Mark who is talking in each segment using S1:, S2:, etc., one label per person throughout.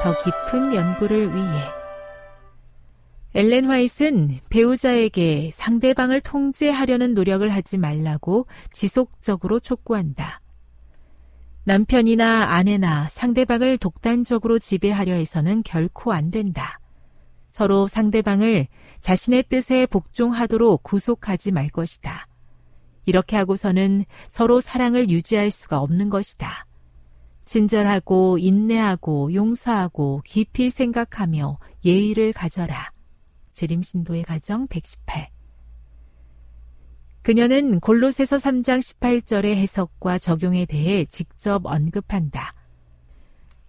S1: 더 깊은 연구를 위해 엘렌 화이트는 배우자에게 상대방을 통제하려는 노력을 하지 말라고 지속적으로 촉구한다. 남편이나 아내나 상대방을 독단적으로 지배하려 해서는 결코 안 된다. 서로 상대방을 자신의 뜻에 복종하도록 구속하지 말 것이다. 이렇게 하고서는 서로 사랑을 유지할 수가 없는 것이다. 친절하고 인내하고 용서하고 깊이 생각하며 예의를 가져라. 재림신도의 가정 118 그녀는 골로새서 3장 18절의 해석과 적용에 대해 직접 언급한다.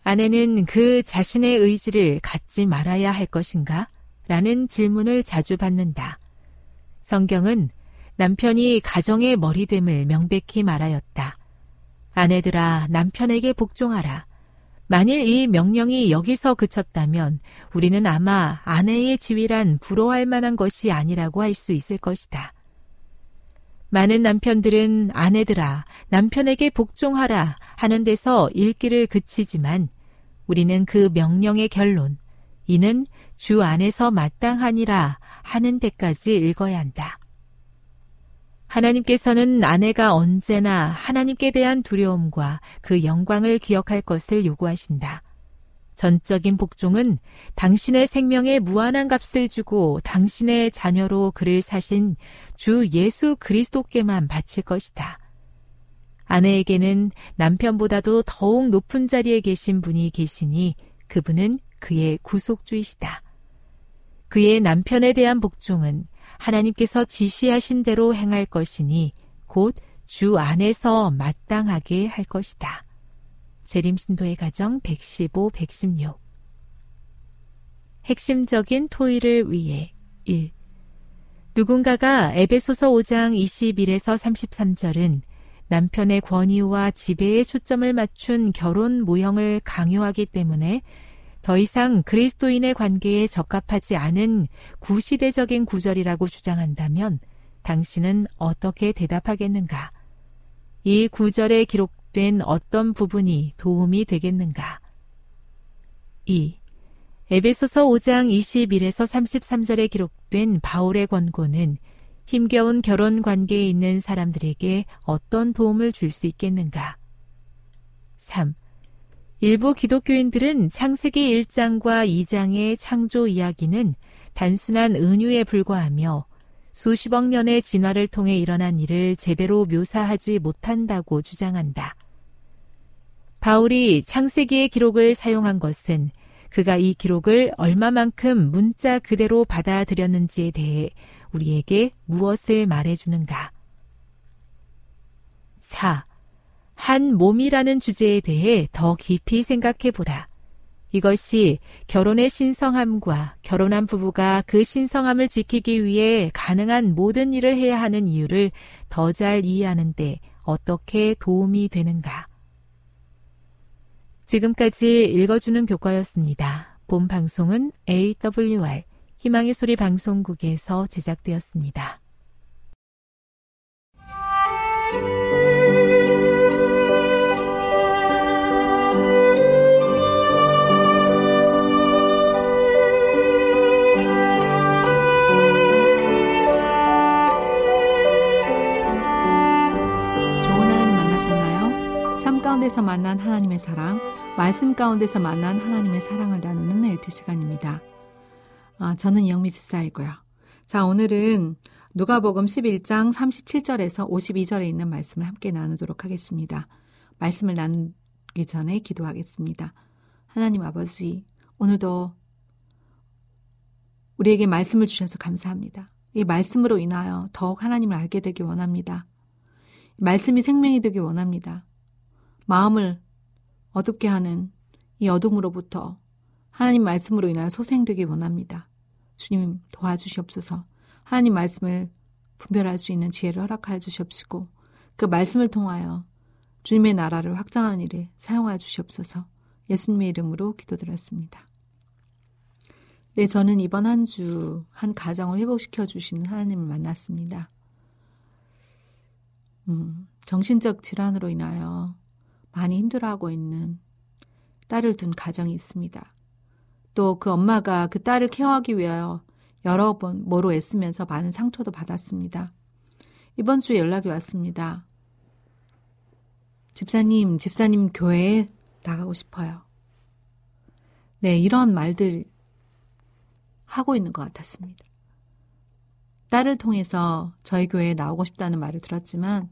S1: 아내는 그 자신의 의지를 갖지 말아야 할 것인가? 라는 질문을 자주 받는다. 성경은 남편이 가정의 머리됨을 명백히 말하였다. 아내들아 남편에게 복종하라. 만일 이 명령이 여기서 그쳤다면 우리는 아마 아내의 지위란 부러워할 만한 것이 아니라고 할 수 있을 것이다. 많은 남편들은 아내들아 남편에게 복종하라 하는 데서 읽기를 그치지만 우리는 그 명령의 결론 이는 주 안에서 마땅하니라 하는 데까지 읽어야 한다. 하나님께서는 아내가 언제나 하나님께 대한 두려움과 그 영광을 기억할 것을 요구하신다. 전적인 복종은 당신의 생명에 무한한 값을 주고 당신의 자녀로 그를 사신 주 예수 그리스도께만 바칠 것이다. 아내에게는 남편보다도 더욱 높은 자리에 계신 분이 계시니 그분은 그의 구속주이시다. 그의 남편에 대한 복종은 하나님께서 지시하신 대로 행할 것이니 곧 주 안에서 마땅하게 할 것이다. 재림신도의 가정 115, 116 핵심적인 토의를 위해 1. 누군가가 에베소서 5장 21에서 33절은 남편의 권위와 지배에 초점을 맞춘 결혼 모형을 강요하기 때문에 더 이상 그리스도인의 관계에 적합하지 않은 구시대적인 구절이라고 주장한다면 당신은 어떻게 대답하겠는가? 이 구절에 기록된 어떤 부분이 도움이 되겠는가? 2. 에베소서 5장 21에서 33절에 기록된 바울의 권고는 힘겨운 결혼 관계에 있는 사람들에게 어떤 도움을 줄 수 있겠는가? 3. 일부 기독교인들은 창세기 1장과 2장의 창조 이야기는 단순한 은유에 불과하며 수십억 년의 진화를 통해 일어난 일을 제대로 묘사하지 못한다고 주장한다. 바울이 창세기의 기록을 사용한 것은 그가 이 기록을 얼마만큼 문자 그대로 받아들였는지에 대해 우리에게 무엇을 말해주는가? 4. 한 몸이라는 주제에 대해 더 깊이 생각해 보라. 이것이 결혼의 신성함과 결혼한 부부가 그 신성함을 지키기 위해 가능한 모든 일을 해야 하는 이유를 더 잘 이해하는데 어떻게 도움이 되는가? 지금까지 읽어주는 교과였습니다. 본 방송은 AWR 희망의 소리 방송국에서 제작되었습니다.
S2: 가운데서 만난 하나님의 사랑, 말씀 가운데서 만난 하나님의 사랑을 나누는 엘트 시간입니다. 아, 저는 이영미 집사이고요. 자, 오늘은 누가복음 11장 37절에서 52절에 있는 말씀을 함께 나누도록 하겠습니다. 말씀을 나누기 전에 기도하겠습니다. 하나님 아버지, 오늘도 우리에게 말씀을 주셔서 감사합니다. 이 말씀으로 인하여 더욱 하나님을 알게 되기 원합니다. 말씀이 생명이 되기 원합니다. 마음을 어둡게 하는 이 어둠으로부터 하나님 말씀으로 인한 소생되기 원합니다. 주님 도와주시옵소서. 하나님 말씀을 분별할 수 있는 지혜를 허락하여 주시옵시고 그 말씀을 통하여 주님의 나라를 확장하는 일에 사용하여 주시옵소서. 예수님의 이름으로 기도드렸습니다. 네, 저는 이번 한 주한 가정을 회복시켜 주시는 하나님을 만났습니다. 음, 정신적 질환으로 인하여 많이 힘들어하고 있는 딸을 둔 가정이 있습니다. 또 그 엄마가 그 딸을 케어하기 위하여 여러 번 뭐로 애쓰면서 많은 상처도 받았습니다. 이번 주에 연락이 왔습니다. 집사님, 집사님 교회에 나가고 싶어요. 네, 이런 말들 하고 있는 것 같았습니다. 딸을 통해서 저희 교회에 나오고 싶다는 말을 들었지만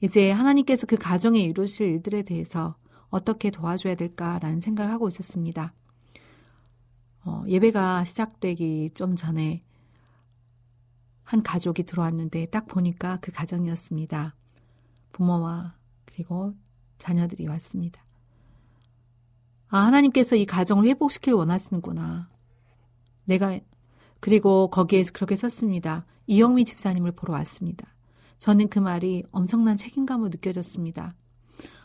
S2: 이제 하나님께서 그 가정에 이루실 일들에 대해서 어떻게 도와줘야 될까라는 생각을 하고 있었습니다. 어, 예배가 시작되기 좀 전에 한 가족이 들어왔는데 딱 보니까 그 가정이었습니다. 부모와 그리고 자녀들이 왔습니다. 아, 하나님께서 이 가정을 회복시킬 원하시는구나. 내가, 그리고 거기에 그렇게 썼습니다. 이영미 집사님을 보러 왔습니다. 저는 그 말이 엄청난 책임감을 느껴졌습니다.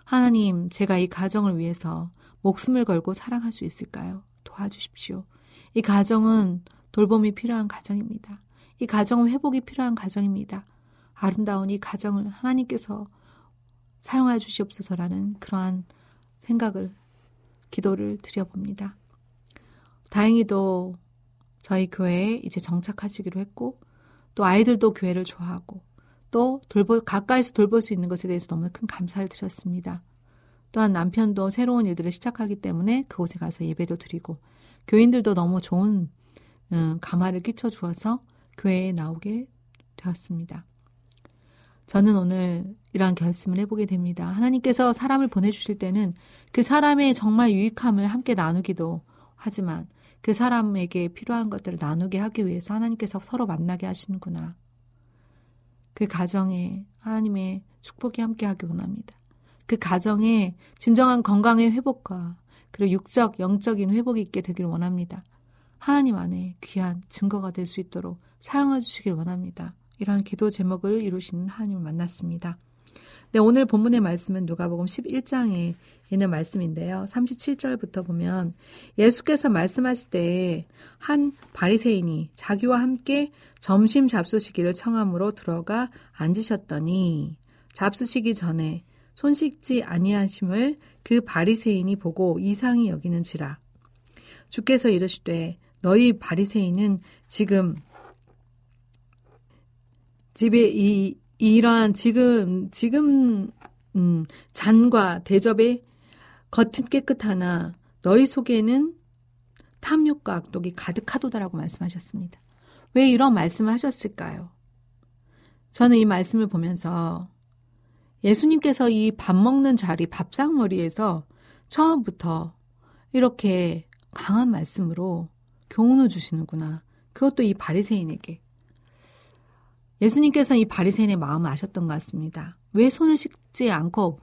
S2: 하나님, 제가 이 가정을 위해서 목숨을 걸고 사랑할 수 있을까요? 도와주십시오. 이 가정은 돌봄이 필요한 가정입니다. 이 가정은 회복이 필요한 가정입니다. 아름다운 이 가정을 하나님께서 사용해 주시옵소서라는 그러한 생각을, 기도를 드려봅니다. 다행히도 저희 교회에 이제 정착하시기로 했고, 또 아이들도 교회를 좋아하고, 또 돌보, 가까이서 돌볼 수 있는 것에 대해서 너무 큰 감사를 드렸습니다. 또한 남편도 새로운 일들을 시작하기 때문에 그곳에 가서 예배도 드리고 교인들도 너무 좋은 음, 감화를 끼쳐 주어서 교회에 나오게 되었습니다. 저는 오늘 이러한 결심을 해보게 됩니다. 하나님께서 사람을 보내주실 때는 그 사람의 정말 유익함을 함께 나누기도 하지만 그 사람에게 필요한 것들을 나누게 하기 위해서 하나님께서 서로 만나게 하시는구나. 그 가정에 하나님의 축복이 함께하기 원합니다. 그 가정에 진정한 건강의 회복과 그리고 육적, 영적인 회복이 있게 되길 원합니다. 하나님 안에 귀한 증거가 될 수 있도록 사용해 주시길 원합니다. 이러한 기도 제목을 이루시는 하나님을 만났습니다. 네, 오늘 본문의 말씀은 누가복음 11장에 있는 말씀인데요. 37절부터 보면 예수께서 말씀하실 때한 바리새인이 자기와 함께 점심 잡수시기를 청함으로 들어가 앉으셨더니 잡수시기 전에 손 씻지 아니하심을 그 바리새인이 보고 이상히 여기는지라 주께서 이르시되 너희 바리새인은 지금 집에 이 이러한 지금 지금 음, 잔과 대접의 겉은 깨끗하나 너희 속에는 탐욕과 악독이 가득하도다라고 말씀하셨습니다. 왜 이런 말씀을 하셨을까요? 저는 이 말씀을 보면서 예수님께서 이 밥 먹는 자리, 밥상머리에서 처음부터 이렇게 강한 말씀으로 교훈을 주시는구나. 그것도 이 바리새인에게. 예수님께서 이 바리새인의 마음을 아셨던 것 같습니다. 왜 손을 씻지 않고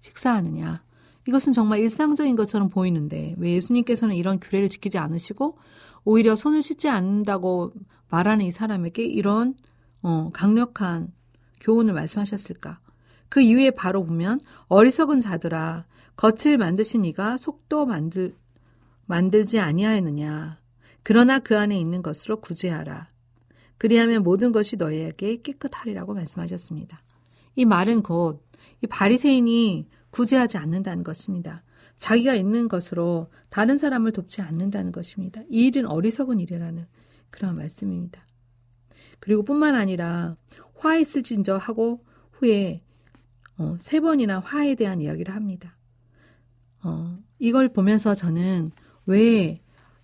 S2: 식사하느냐? 이것은 정말 일상적인 것처럼 보이는데 왜 예수님께서는 이런 규례를 지키지 않으시고 오히려 손을 씻지 않는다고 말하는 이 사람에게 이런 어, 강력한 교훈을 말씀하셨을까? 그 이후에 바로 보면 어리석은 자들아 겉을 만드신 이가 속도 만들 만들지 아니하였느냐 그러나 그 안에 있는 것으로 구제하라 그리하면 모든 것이 너희에게 깨끗하리라고 말씀하셨습니다. 이 말은 곧 이 바리새인이 구제하지 않는다는 것입니다. 자기가 있는 것으로 다른 사람을 돕지 않는다는 것입니다. 이 일은 어리석은 일이라는 그런 말씀입니다. 그리고 뿐만 아니라 화했을진저 하고 후에 어, 세 번이나 화에 대한 이야기를 합니다. 어, 이걸 보면서 저는 왜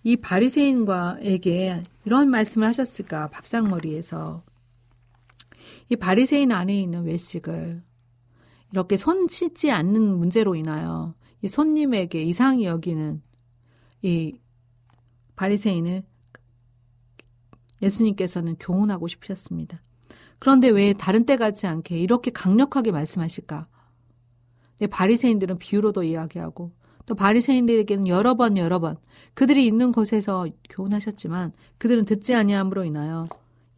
S2: 이 바리새인과에게 이런 말씀을 하셨을까 밥상머리에서 이 바리새인 안에 있는 외식을 이렇게 손 씻지 않는 문제로 인하여 이 손님에게 이상히 여기는 이 바리새인을 예수님께서는 교훈하고 싶으셨습니다. 그런데 왜 다른 때 같지 않게 이렇게 강력하게 말씀하실까? 네, 바리새인들은 비유로도 이야기하고 또 바리새인들에게는 여러 번 여러 번 그들이 있는 곳에서 교훈하셨지만 그들은 듣지 아니함으로 인하여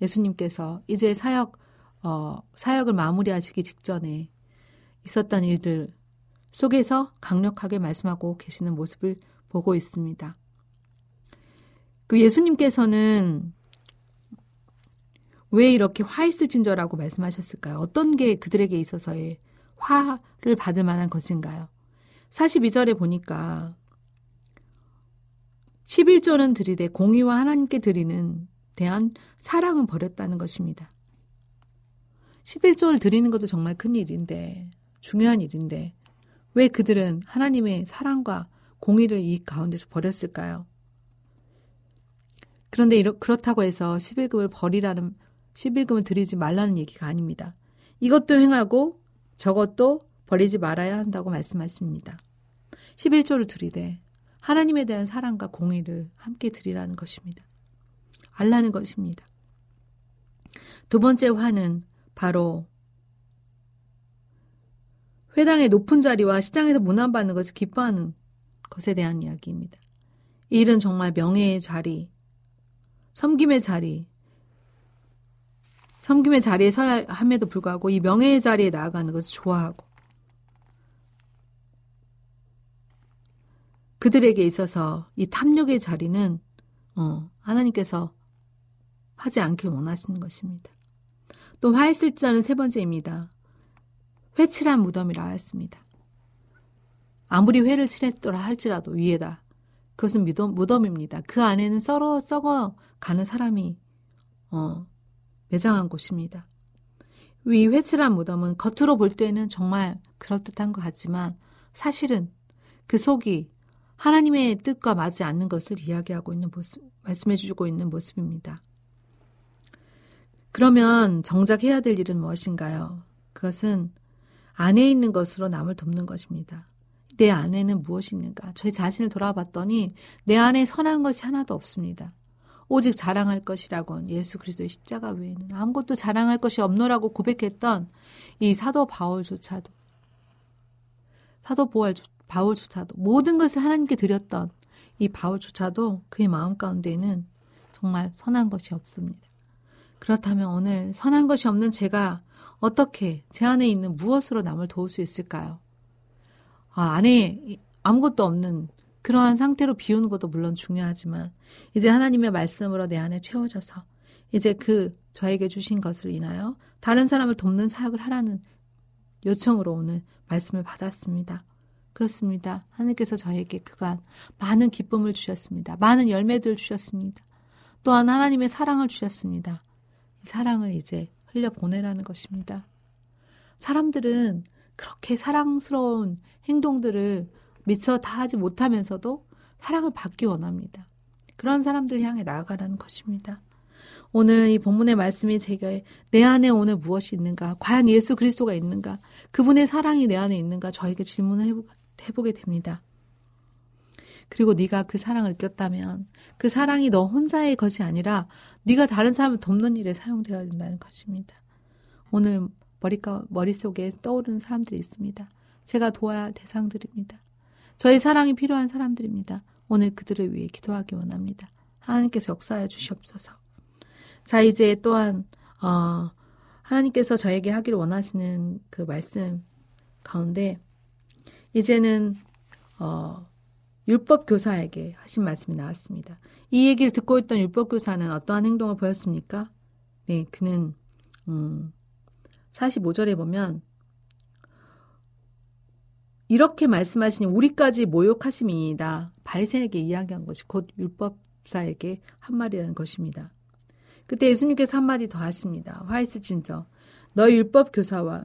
S2: 예수님께서 이제 사역 어, 사역을 마무리하시기 직전에 있었던 일들 속에서 강력하게 말씀하고 계시는 모습을 보고 있습니다. 그 예수님께서는 왜 이렇게 화 있을진저라고 말씀하셨을까요? 어떤 게 그들에게 있어서의 화를 받을 만한 것인가요? 42절에 보니까 11조는 들이대 공의와 하나님께 드리는 대한 사랑은 버렸다는 것입니다. 11조를 드리는 것도 정말 큰 일인데 중요한 일인데 왜 그들은 하나님의 사랑과 공의를 이 가운데서 버렸을까요? 그런데 이렇, 그렇다고 해서 11금을 버리라는 11금을 드리지 말라는 얘기가 아닙니다. 이것도 행하고 저것도 버리지 말아야 한다고 말씀하십니다. 11조를 드리되 하나님에 대한 사랑과 공의를 함께 드리라는 것입니다. 알라는 것입니다. 두 번째 화는 바로 회당의 높은 자리와 시장에서 문안받는 것을 기뻐하는 것에 대한 이야기입니다. 이 일은 정말 명예의 자리, 섬김의 자리, 섬김의 자리에 서야 함에도 불구하고 이 명예의 자리에 나아가는 것을 좋아하고 그들에게 있어서 이 탐욕의 자리는 어, 하나님께서 하지 않길 원하시는 것입니다. 또 화했을 자는 세 번째입니다. 회칠한 무덤이라 하였습니다. 아무리 회를 칠했더라 할지라도 위에다 그것은 무덤, 무덤입니다. 그 안에는 썰어 썩어 가는 사람이 어, 매장한 곳입니다. 위 회칠한 무덤은 겉으로 볼 때는 정말 그럴듯한 것 같지만 사실은 그 속이 하나님의 뜻과 맞지 않는 것을 이야기하고 있는 모습, 말씀해 주고 있는 모습입니다. 그러면 정작 해야 될 일은 무엇인가요? 그것은 안에 있는 것으로 남을 돕는 것입니다. 내 안에는 무엇이 있는가? 저희 자신을 돌아봤더니 내 안에 선한 것이 하나도 없습니다. 오직 자랑할 것이라곤 예수 그리스도의 십자가 외에는 아무것도 자랑할 것이 없노라고 고백했던 이 사도 바울조차도 사도 바울조차도 모든 것을 하나님께 드렸던 이 바울조차도 그의 마음 가운데에는 정말 선한 것이 없습니다. 그렇다면 오늘 선한 것이 없는 제가 어떻게 제 안에 있는 무엇으로 남을 도울 수 있을까요? 아, 안에 아무것도 없는 그러한 상태로 비우는 것도 물론 중요하지만 이제 하나님의 말씀으로 내 안에 채워져서 이제 그 저에게 주신 것을 인하여 다른 사람을 돕는 사역을 하라는 요청으로 오늘 말씀을 받았습니다. 그렇습니다. 하나님께서 저에게 그간 많은 기쁨을 주셨습니다. 많은 열매들을 주셨습니다. 또한 하나님의 사랑을 주셨습니다. 이 사랑을 이제 흘려 보내라는 것입니다. 사람들은 그렇게 사랑스러운 행동들을 미처 다 하지 못하면서도 사랑을 받기 원합니다. 그런 사람들 향해 나아가라는 것입니다. 오늘 이 본문의 말씀이 제가 내 안에 오늘 무엇이 있는가? 과연 예수 그리스도가 있는가? 그분의 사랑이 내 안에 있는가? 저에게 질문을 해보, 해보게 됩니다. 그리고 네가 그 사랑을 느꼈다면 그 사랑이 너 혼자의 것이 아니라 네가 다른 사람을 돕는 일에 사용되어야 된다는 것입니다. 오늘 머리가, 머릿속에 떠오르는 사람들이 있습니다. 제가 도와야 할 대상들입니다. 저의 사랑이 필요한 사람들입니다. 오늘 그들을 위해 기도하기 원합니다. 하나님께서 역사해 주시옵소서. 자, 이제 또한, 어, 하나님께서 저에게 하기를 원하시는 그 말씀 가운데, 이제는, 어, 율법 교사에게 하신 말씀이 나왔습니다. 이 얘기를 듣고 있던 율법 교사는 어떠한 행동을 보였습니까? 네, 그는, 음, 45절에 보면, 이렇게 말씀하시니 우리까지 모욕하심이니다. 바리새에게 이야기한 것이 곧 율법사에게 한 말이라는 것입니다. 그때 예수님께서 한마디 더 하십니다. 화이스 진저 너희 율법 교사와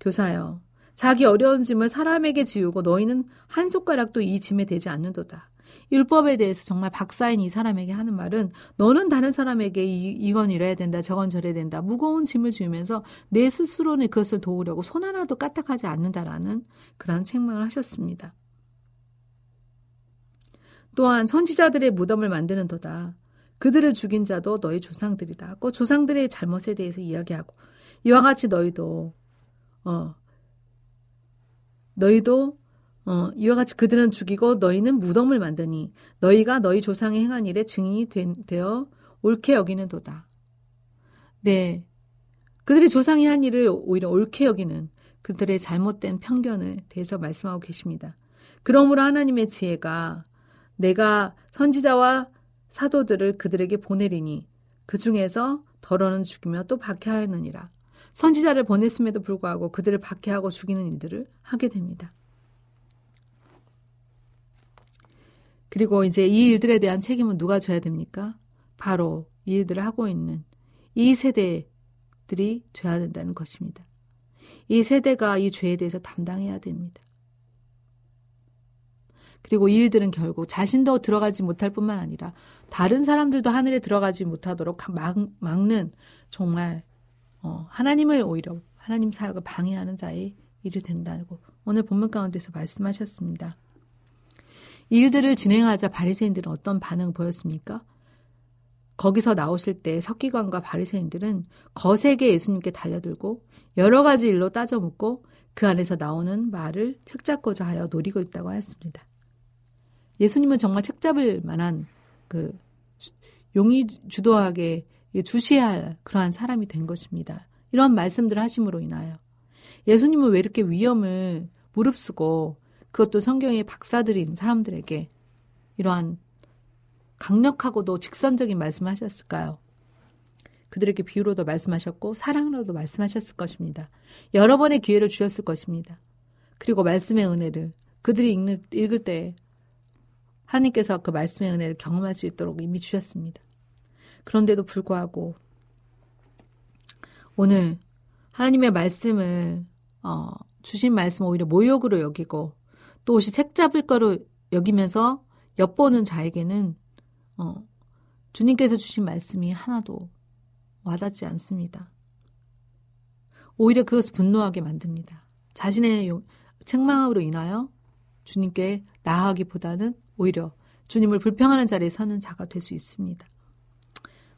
S2: 교사여 자기 어려운 짐을 사람에게 지우고 너희는 한 손가락도 이 짐에 대지 않는도다. 율법에 대해서 정말 박사인 이 사람에게 하는 말은 너는 다른 사람에게 이, 이건 이래야 된다 저건 저래야 된다 무거운 짐을 지우면서 내 스스로는 그것을 도우려고 손 하나도 까딱하지 않는다라는 그런 책망을 하셨습니다. 또한 선지자들의 무덤을 만드는 도다. 그들을 죽인 자도 너희 조상들이다. 꼭 조상들의 잘못에 대해서 이야기하고 이와 같이 너희도 어 너희도 어, 이와 같이 그들은 죽이고 너희는 무덤을 만드니 너희가 너희 조상의 행한 일에 증인이 된, 되어 옳게 여기는도다. 네. 그들이 조상이 한 일을 오히려 옳게 여기는 그들의 잘못된 편견을 대해서 말씀하고 계십니다. 그러므로 하나님의 지혜가 내가 선지자와 사도들을 그들에게 보내리니 그 중에서 덜어는 죽이며 또 박해하였느니라. 선지자를 보냈음에도 불구하고 그들을 박해하고 죽이는 일들을 하게 됩니다. 그리고 이제 이 일들에 대한 책임은 누가 져야 됩니까? 바로 이 일들을 하고 있는 이 세대들이 져야 된다는 것입니다. 이 세대가 이 죄에 대해서 담당해야 됩니다. 그리고 이 일들은 결국 자신도 들어가지 못할 뿐만 아니라 다른 사람들도 하늘에 들어가지 못하도록 막, 막는 정말 어, 하나님을 오히려 하나님 사역을 방해하는 자의 일이 된다고 오늘 본문 가운데서 말씀하셨습니다. 일들을 진행하자 바리새인들은 어떤 반응을 보였습니까? 거기서 나오실 때 석기관과 바리새인들은 거세게 예수님께 달려들고 여러 가지 일로 따져 묻고 그 안에서 나오는 말을 책잡고자 하여 노리고 있다고 하였습니다. 예수님은 정말 책잡을 만한 그 용의 주도하게 주시해야 할 그러한 사람이 된 것입니다. 이런 말씀들을 하심으로 인하여 예수님은 왜 이렇게 위험을 무릅쓰고 그것도 성경의 박사들인 사람들에게 이러한 강력하고도 직선적인 말씀을 하셨을까요? 그들에게 비유로도 말씀하셨고 사랑으로도 말씀하셨을 것입니다. 여러 번의 기회를 주셨을 것입니다. 그리고 말씀의 은혜를 그들이 읽을 때 하나님께서 그 말씀의 은혜를 경험할 수 있도록 이미 주셨습니다. 그런데도 불구하고 오늘 하나님의 말씀을 어, 주신 말씀 오히려 모욕으로 여기고 또 혹시 책 잡을 거로 여기면서 엿보는 자에게는 어, 주님께서 주신 말씀이 하나도 와닿지 않습니다. 오히려 그것을 분노하게 만듭니다. 자신의 책망으로 인하여 주님께 나아가기보다는 오히려 주님을 불평하는 자리에 서는 자가 될 수 있습니다.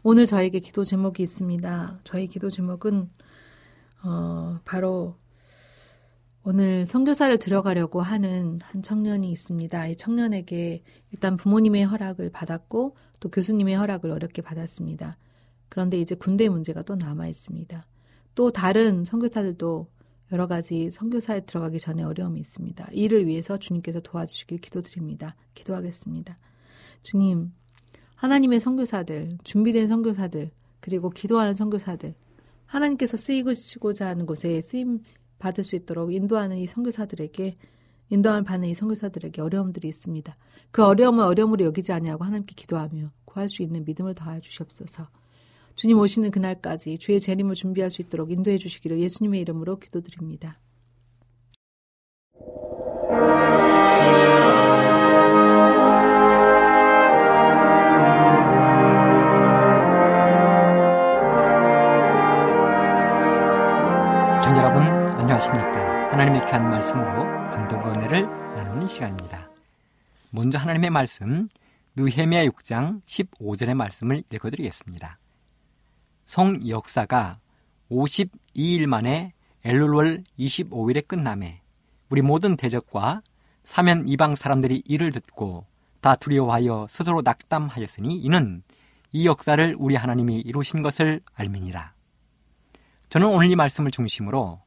S2: 오늘 저에게 기도 제목이 있습니다. 저의 기도 제목은 어, 바로 오늘 선교사를 들어가려고 하는 한 청년이 있습니다. 이 청년에게 일단 부모님의 허락을 받았고 또 교수님의 허락을 어렵게 받았습니다. 그런데 이제 군대 문제가 또 남아 있습니다. 또 다른 선교사들도 여러 가지 선교사에 들어가기 전에 어려움이 있습니다. 이를 위해서 주님께서 도와주시길 기도드립니다. 기도하겠습니다. 주님, 하나님의 선교사들, 준비된 선교사들, 그리고 기도하는 선교사들, 하나님께서 쓰이고자 하는 곳에 쓰임 받을 수 있도록 인도하는 이 선교사들에게 인도하는 받는 이 선교사들에게 어려움들이 있습니다. 그 어려움을 어려움으로 여기지 아니하고 하나님께 기도하며 구할 수 있는 믿음을 더하여 주시옵소서. 주님 오시는 그날까지 주의 재림을 준비할 수 있도록 인도해 주시기를 예수님의 이름으로 기도드립니다.
S3: 하나님의 귀한 말씀으로 감동과 은혜를 나누는 시간입니다 먼저 하나님의 말씀 느헤미야 6장 15절의 말씀을 읽어드리겠습니다 성 역사가 52일 만에 엘룰월 25일에 끝남에 우리 모든 대적과 사면 이방 사람들이 이를 듣고 다 두려워하여 스스로 낙담하였으니 이는 이 역사를 우리 하나님이 이루신 것을 알미니라. 저는 오늘 이 말씀을 중심으로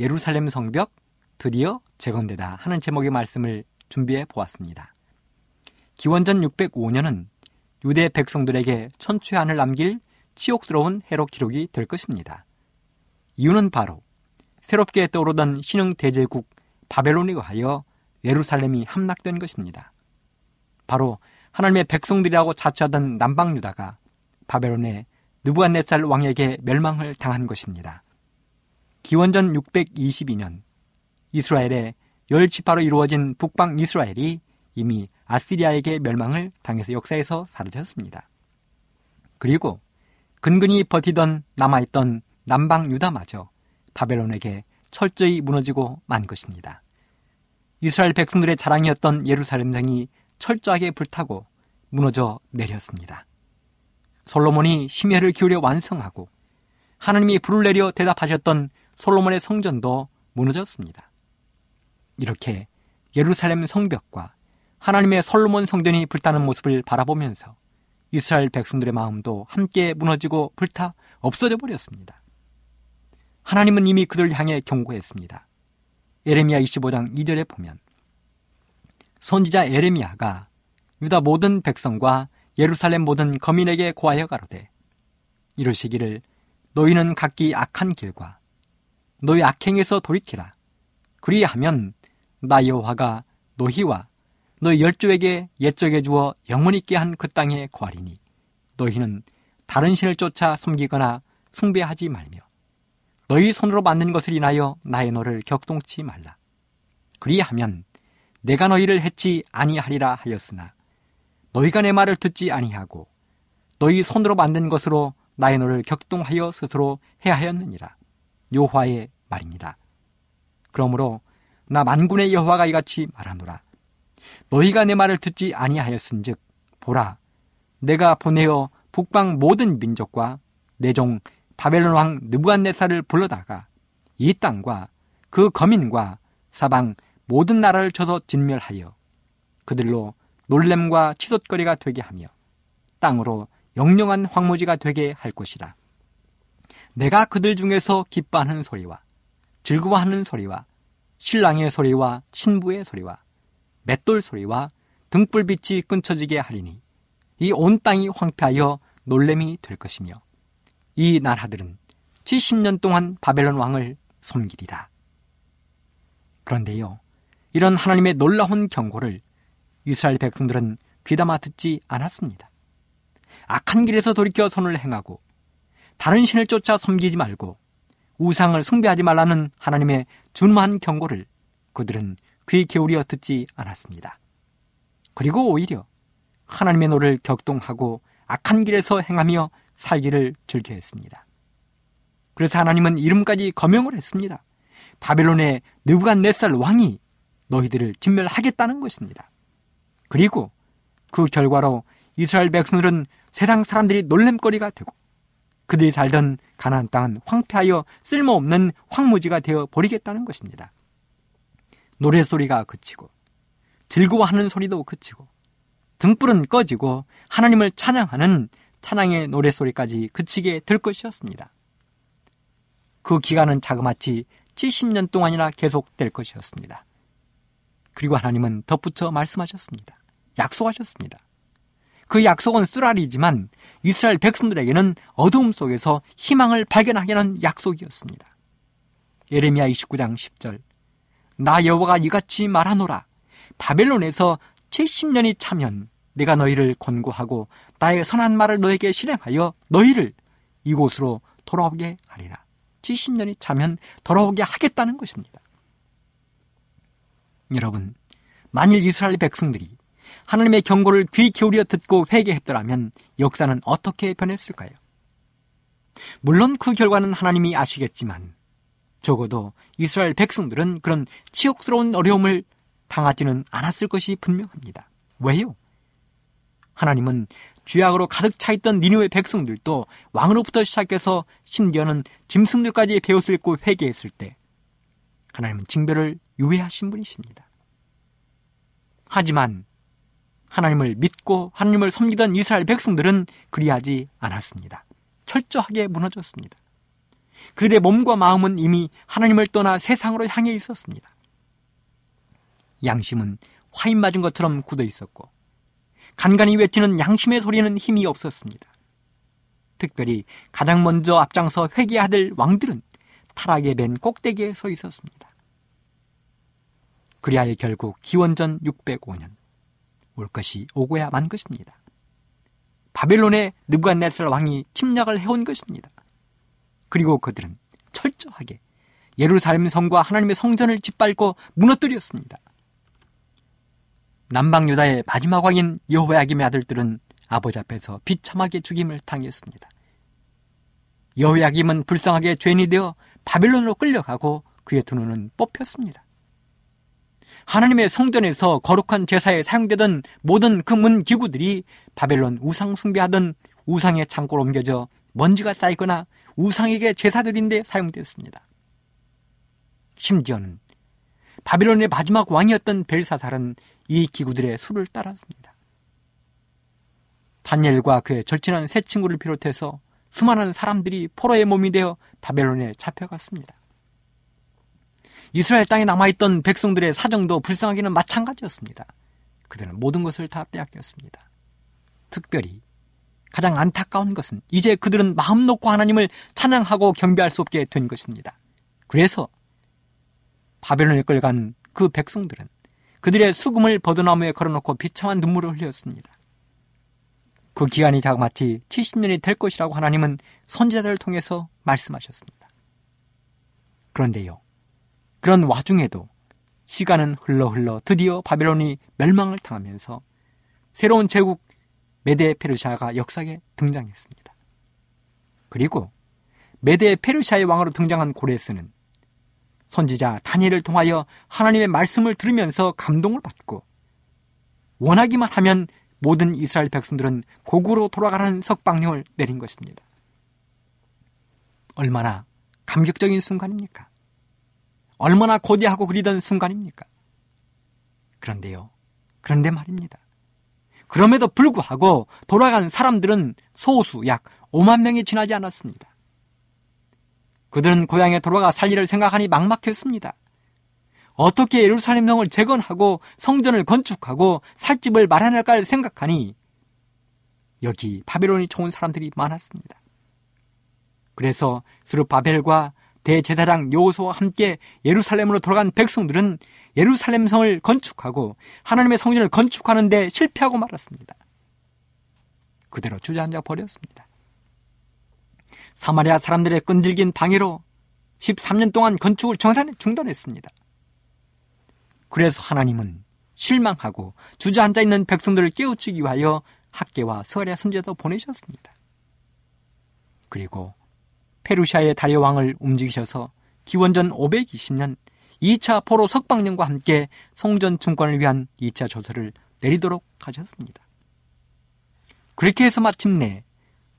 S3: 예루살렘 성벽 드디어 재건되다 하는 제목의 말씀을 준비해 보았습니다. 기원전 605년은 유대 백성들에게 천추의 안을 남길 치욕스러운 해로 기록이 될 것입니다. 이유는 바로 새롭게 떠오르던 신흥 대제국 바벨론에 의하여 예루살렘이 함락된 것입니다. 바로 하나님의 백성들이라고 자처하던 남방 유다가 바벨론의 느부갓네살 왕에게 멸망을 당한 것입니다. 기원전 622년 이스라엘의 열 지파로 이루어진 북방 이스라엘이 이미 아시리아에게 멸망을 당해서 역사에서 사라졌습니다. 그리고 근근히 버티던 남아있던 남방 유다마저 바벨론에게 철저히 무너지고 만 것입니다. 이스라엘 백성들의 자랑이었던 예루살렘 성이 철저하게 불타고 무너져 내렸습니다. 솔로몬이 심혈을 기울여 완성하고 하나님이 불을 내려 대답하셨던 솔로몬의 성전도 무너졌습니다. 이렇게 예루살렘 성벽과 하나님의 솔로몬 성전이 불타는 모습을 바라보면서 이스라엘 백성들의 마음도 함께 무너지고 불타 없어져 버렸습니다. 하나님은 이미 그들을 향해 경고했습니다. 에레미야 25장 2절에 보면 선지자 에레미야가 유다 모든 백성과 예루살렘 모든 거민에게 고하여 가로되 이르시기를 너희는 각기 악한 길과 너희 악행에서 돌이키라 그리하면 나 여호와가 너희와 너희 열조에게 옛적에 주어 영원 있게 한 그 땅에 거하리니 너희는 다른 신을 쫓아 섬기거나 숭배하지 말며 너희 손으로 만든 것을 인하여 나의 너를 격동치 말라. 그리하면 내가 너희를 해치 아니하리라 하였으나 너희가 내 말을 듣지 아니하고 너희 손으로 만든 것으로 나의 너를 격동하여 스스로 해하였느니라. 여호와의 말입니다. 그러므로 나 만군의 여호와가 이같이 말하노라. 너희가 내 말을 듣지 아니하였은즉 보라 내가 보내어 북방 모든 민족과 내 종 바벨론 왕 느부갓네살을 불러다가 이 땅과 그 거민과 사방 모든 나라를 쳐서 진멸하여 그들로 놀램과 치솟거리가 되게 하며 땅으로 영영한 황무지가 되게 할 것이라. 내가 그들 중에서 기뻐하는 소리와 즐거워하는 소리와 신랑의 소리와 신부의 소리와 맷돌 소리와 등불빛이 끊쳐지게 하리니 이 온 땅이 황폐하여 놀램이 될 것이며 이 나라들은 70년 동안 바벨론 왕을 섬기리라. 그런데요, 이런 하나님의 놀라운 경고를 이스라엘 백성들은 귀담아 듣지 않았습니다. 악한 길에서 돌이켜 선을 행하고 다른 신을 쫓아 섬기지 말고 우상을 숭배하지 말라는 하나님의 준엄한 경고를 그들은 귀 기울여 듣지 않았습니다. 그리고 오히려 하나님의 노를 격동하고 악한 길에서 행하며 살기를 즐겨 했습니다. 그래서 하나님은 이름까지 거명을 했습니다. 바벨론의 느부갓네살 왕이 너희들을 진멸하겠다는 것입니다. 그리고 그 결과로 이스라엘 백성들은 세상 사람들이 놀램거리가 되고 그들이 살던 가나안 땅은 황폐하여 쓸모없는 황무지가 되어 버리겠다는 것입니다. 노래소리가 그치고 즐거워하는 소리도 그치고 등불은 꺼지고 하나님을 찬양하는 찬양의 노래소리까지 그치게 될 것이었습니다. 그 기간은 자그마치 70년 동안이나 계속될 것이었습니다. 그리고 하나님은 덧붙여 말씀하셨습니다. 약속하셨습니다. 그 약속은 쓰라리지만 이스라엘 백성들에게는 어두움 속에서 희망을 발견하게 하는 약속이었습니다. 예레미야 29장 10절 나 여호와가 이같이 말하노라. 바벨론에서 70년이 차면 내가 너희를 권고하고 나의 선한 말을 너에게 실행하여 너희를 이곳으로 돌아오게 하리라. 70년이 차면 돌아오게 하겠다는 것입니다. 여러분, 만일 이스라엘 백성들이 하나님의 경고를 귀 기울여 듣고 회개했더라면 역사는 어떻게 변했을까요? 물론 그 결과는 하나님이 아시겠지만 적어도 이스라엘 백성들은 그런 치욕스러운 어려움을 당하지는 않았을 것이 분명합니다. 왜요? 하나님은 죄악으로 가득 차 있던 니누의 백성들도 왕으로부터 시작해서 심지어는 짐승들까지 배옷을 입고 회개했을 때 하나님은 징별을 유예하신 분이십니다. 하지만 하나님을 믿고 하나님을 섬기던 이스라엘 백성들은 그리하지 않았습니다. 철저하게 무너졌습니다. 그들의 몸과 마음은 이미 하나님을 떠나 세상으로 향해 있었습니다. 양심은 화인 맞은 것처럼 굳어 있었고 간간히 외치는 양심의 소리는 힘이 없었습니다. 특별히 가장 먼저 앞장서 회개하들 왕들은 타락에 맨 꼭대기에 서 있었습니다. 그리하여 결국 기원전 605년 올 것이 오고야 만 것입니다. 바벨론의 느부갓네살 왕이 침략을 해온 것입니다. 그리고 그들은 철저하게 예루살렘 성과 하나님의 성전을 짓밟고 무너뜨렸습니다. 남방 유다의 마지막 왕인 여호야김의 아들들은 아버지 앞에서 비참하게 죽임을 당했습니다. 여호야김은 불쌍하게 죄인이 되어 바벨론으로 끌려가고 그의 두 눈은 뽑혔습니다. 하나님의 성전에서 거룩한 제사에 사용되던 모든 금은 기구들이 바벨론 우상 숭배하던 우상의 창고로 옮겨져 먼지가 쌓이거나 우상에게 제사드린데 사용됐습니다. 심지어는 바벨론의 마지막 왕이었던 벨사살은 이 기구들의 수를 따랐습니다. 다니엘과 그의 절친한 세 친구를 비롯해서 수많은 사람들이 포로의 몸이 되어 바벨론에 잡혀갔습니다. 이스라엘 땅에 남아있던 백성들의 사정도 불쌍하기는 마찬가지였습니다. 그들은 모든 것을 다 빼앗겼습니다. 특별히 가장 안타까운 것은 이제 그들은 마음 놓고 하나님을 찬양하고 경배할 수 없게 된 것입니다. 그래서 바벨론에 끌간 그 백성들은 그들의 수금을 버드나무에 걸어놓고 비참한 눈물을 흘렸습니다. 그 기간이 자그마치 70년이 될 것이라고 하나님은 선지자들을 통해서 말씀하셨습니다. 그런데요, 그런 와중에도 시간은 흘러 흘러 드디어 바벨론이 멸망을 당하면서 새로운 제국 메데 페르시아가 역사에 등장했습니다. 그리고 메데 페르시아의 왕으로 등장한 고레스는 선지자 다니엘을 통하여 하나님의 말씀을 들으면서 감동을 받고 원하기만 하면 모든 이스라엘 백성들은 고구로 돌아가라는 석방령을 내린 것입니다. 얼마나 감격적인 순간입니까? 얼마나 고대하고 그리던 순간입니까? 그런데요. 그런데 말입니다. 그럼에도 불구하고 돌아간 사람들은 소수 약 5만 명이 지나지 않았습니다. 그들은 고향에 돌아가 살 일을 생각하니 막막했습니다. 어떻게 예루살렘 성을 재건하고 성전을 건축하고 살집을 마련할까 생각하니 여기 바벨론이 좋은 사람들이 많았습니다. 그래서 스루바벨과 대제사장 여호수와 함께 예루살렘으로 돌아간 백성들은 예루살렘 성을 건축하고 하나님의 성전을 건축하는 데 실패하고 말았습니다. 그대로 주저앉아 버렸습니다. 사마리아 사람들의 끈질긴 방해로 13년 동안 건축을 중단했습니다. 그래서 하나님은 실망하고 주저앉아 있는 백성들을 깨우치기 위하여 학계와 서리아 선제도 보내셨습니다. 그리고 페루시아의 다리오 왕을 움직이셔서 기원전 520년 2차 포로 석방령과 함께 성전 중권을 위한 2차 조서를 내리도록 하셨습니다. 그렇게 해서 마침내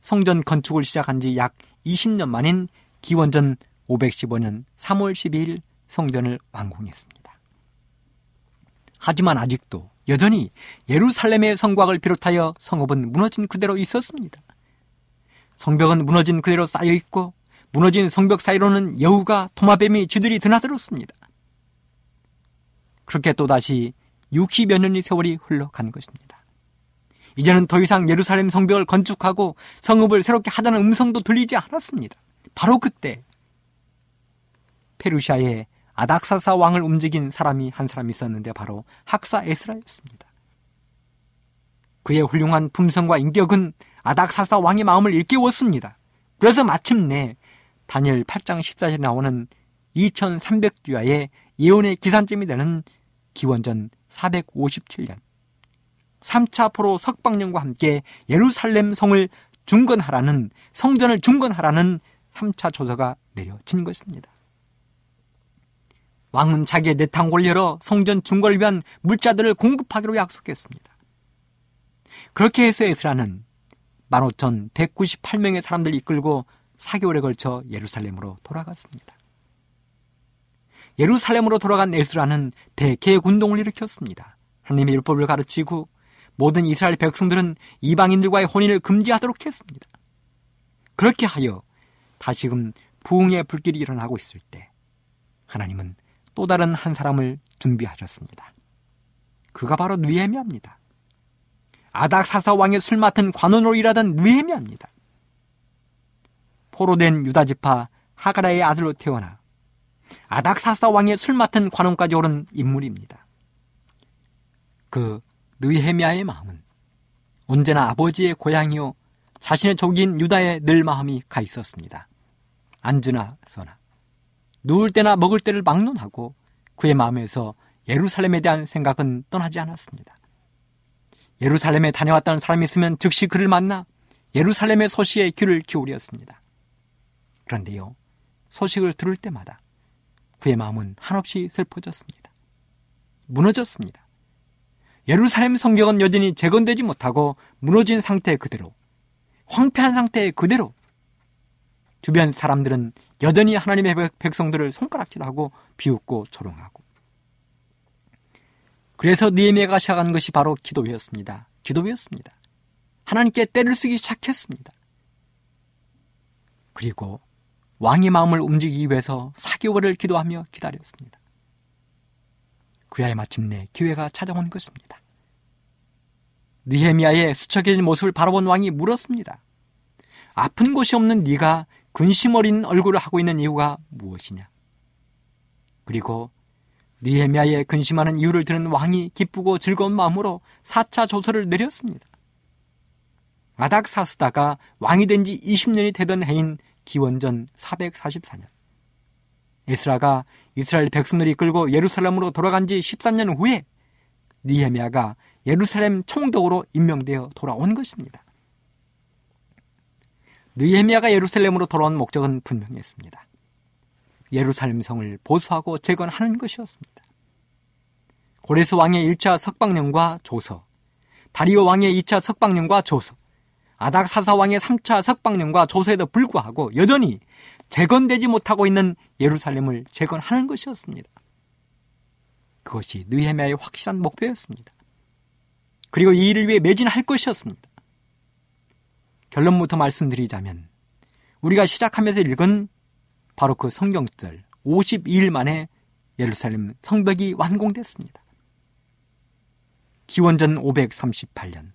S3: 성전 건축을 시작한 지 약 20년 만인 기원전 515년 3월 12일 성전을 완공했습니다. 하지만 아직도 여전히 예루살렘의 성곽을 비롯하여 성읍은 무너진 그대로 있었습니다. 성벽은 무너진 그대로 쌓여 있고 무너진 성벽 사이로는 여우가 도마뱀이 쥐들이 드나들었습니다. 그렇게 또다시 60여 년의 세월이 흘러간 것입니다. 이제는 더 이상 예루살렘 성벽을 건축하고 성읍을 새롭게 하자는 음성도 들리지 않았습니다. 바로 그때 페루시아의 아닥사사 왕을 움직인 사람이 한 사람 있었는데 바로 학사 에스라였습니다. 그의 훌륭한 품성과 인격은 아닥사사 왕의 마음을 일깨웠습니다. 그래서 마침내 다니엘 8장 14절에 나오는 2300주야의 예언의 기산점이 되는 기원전 457년 3차 포로 석방령과 함께 예루살렘 성을 중건하라는 성전을 중건하라는 3차 조서가 내려진 것입니다. 왕은 자기의 내탕골 열어 성전 중건을 위한 물자들을 공급하기로 약속했습니다. 그렇게 해서 에스라는 15,198명의 사람들을 이끌고 4개월에 걸쳐 예루살렘으로 돌아갔습니다. 예루살렘으로 돌아간 에스라는 대개군동을 일으켰습니다. 하나님의 율법을 가르치고 모든 이스라엘 백성들은 이방인들과의 혼인을 금지하도록 했습니다. 그렇게 하여 다시금 부흥의 불길이 일어나고 있을 때 하나님은 또 다른 한 사람을 준비하셨습니다. 그가 바로 느헤미야입니다. 아닥사사 왕의 술 맡은 관원으로 일하던 느헤미야입니다. 포로된 유다 지파 하가라의 아들로 태어나 아닥사사 왕의 술 맡은 관원까지 오른 인물입니다. 그 느헤미야의 마음은 언제나 아버지의 고향이요 자신의 족인 유다에 늘 마음이 가 있었습니다. 앉으나 서나 누울 때나 먹을 때를 막론하고 그의 마음에서 예루살렘에 대한 생각은 떠나지 않았습니다. 예루살렘에 다녀왔다는 사람이 있으면 즉시 그를 만나 예루살렘의 소식에 귀를 기울였습니다. 그런데요, 소식을 들을 때마다 그의 마음은 한없이 슬퍼졌습니다. 무너졌습니다. 예루살렘 성경은 여전히 재건되지 못하고 무너진 상태 그대로, 황폐한 상태 그대로 주변 사람들은 여전히 하나님의 백성들을 손가락질하고 비웃고 조롱하고 그래서 니에미아가 시작한 것이 바로 기도회였습니다. 기도회였습니다. 하나님께 때를 쓰기 시작했습니다. 그리고 왕의 마음을 움직이기 위해서 4개월을 기도하며 기다렸습니다. 그야에 마침내 기회가 찾아온 것입니다. 니헤미아의 수척해진 모습을 바라본 왕이 물었습니다. 아픈 곳이 없는 네가 근심 어린 얼굴을 하고 있는 이유가 무엇이냐? 그리고 니헤미아의 근심하는 이유를 들은 왕이 기쁘고 즐거운 마음으로 4차 조서를 내렸습니다. 아닥사스다가 왕이 된 지 20년이 되던 해인 기원전 444년. 에스라가 이스라엘 백성들이 이끌고 예루살렘으로 돌아간 지 13년 후에 니헤미아가 예루살렘 총독으로 임명되어 돌아온 것입니다. 느헤미야가 예루살렘으로 돌아온 목적은 분명했습니다. 예루살렘 성을 보수하고 재건하는 것이었습니다. 고레스 왕의 1차 석방령과 조서, 다리오 왕의 2차 석방령과 조서, 아닥사사 왕의 3차 석방령과 조서에도 불구하고 여전히 재건되지 못하고 있는 예루살렘을 재건하는 것이었습니다. 그것이 느헤미야의 확실한 목표였습니다. 그리고 이 일을 위해 매진할 것이었습니다. 결론부터 말씀드리자면 우리가 시작하면서 읽은 바로 그 성경절 52일 만에 예루살렘 성벽이 완공됐습니다. 기원전 538년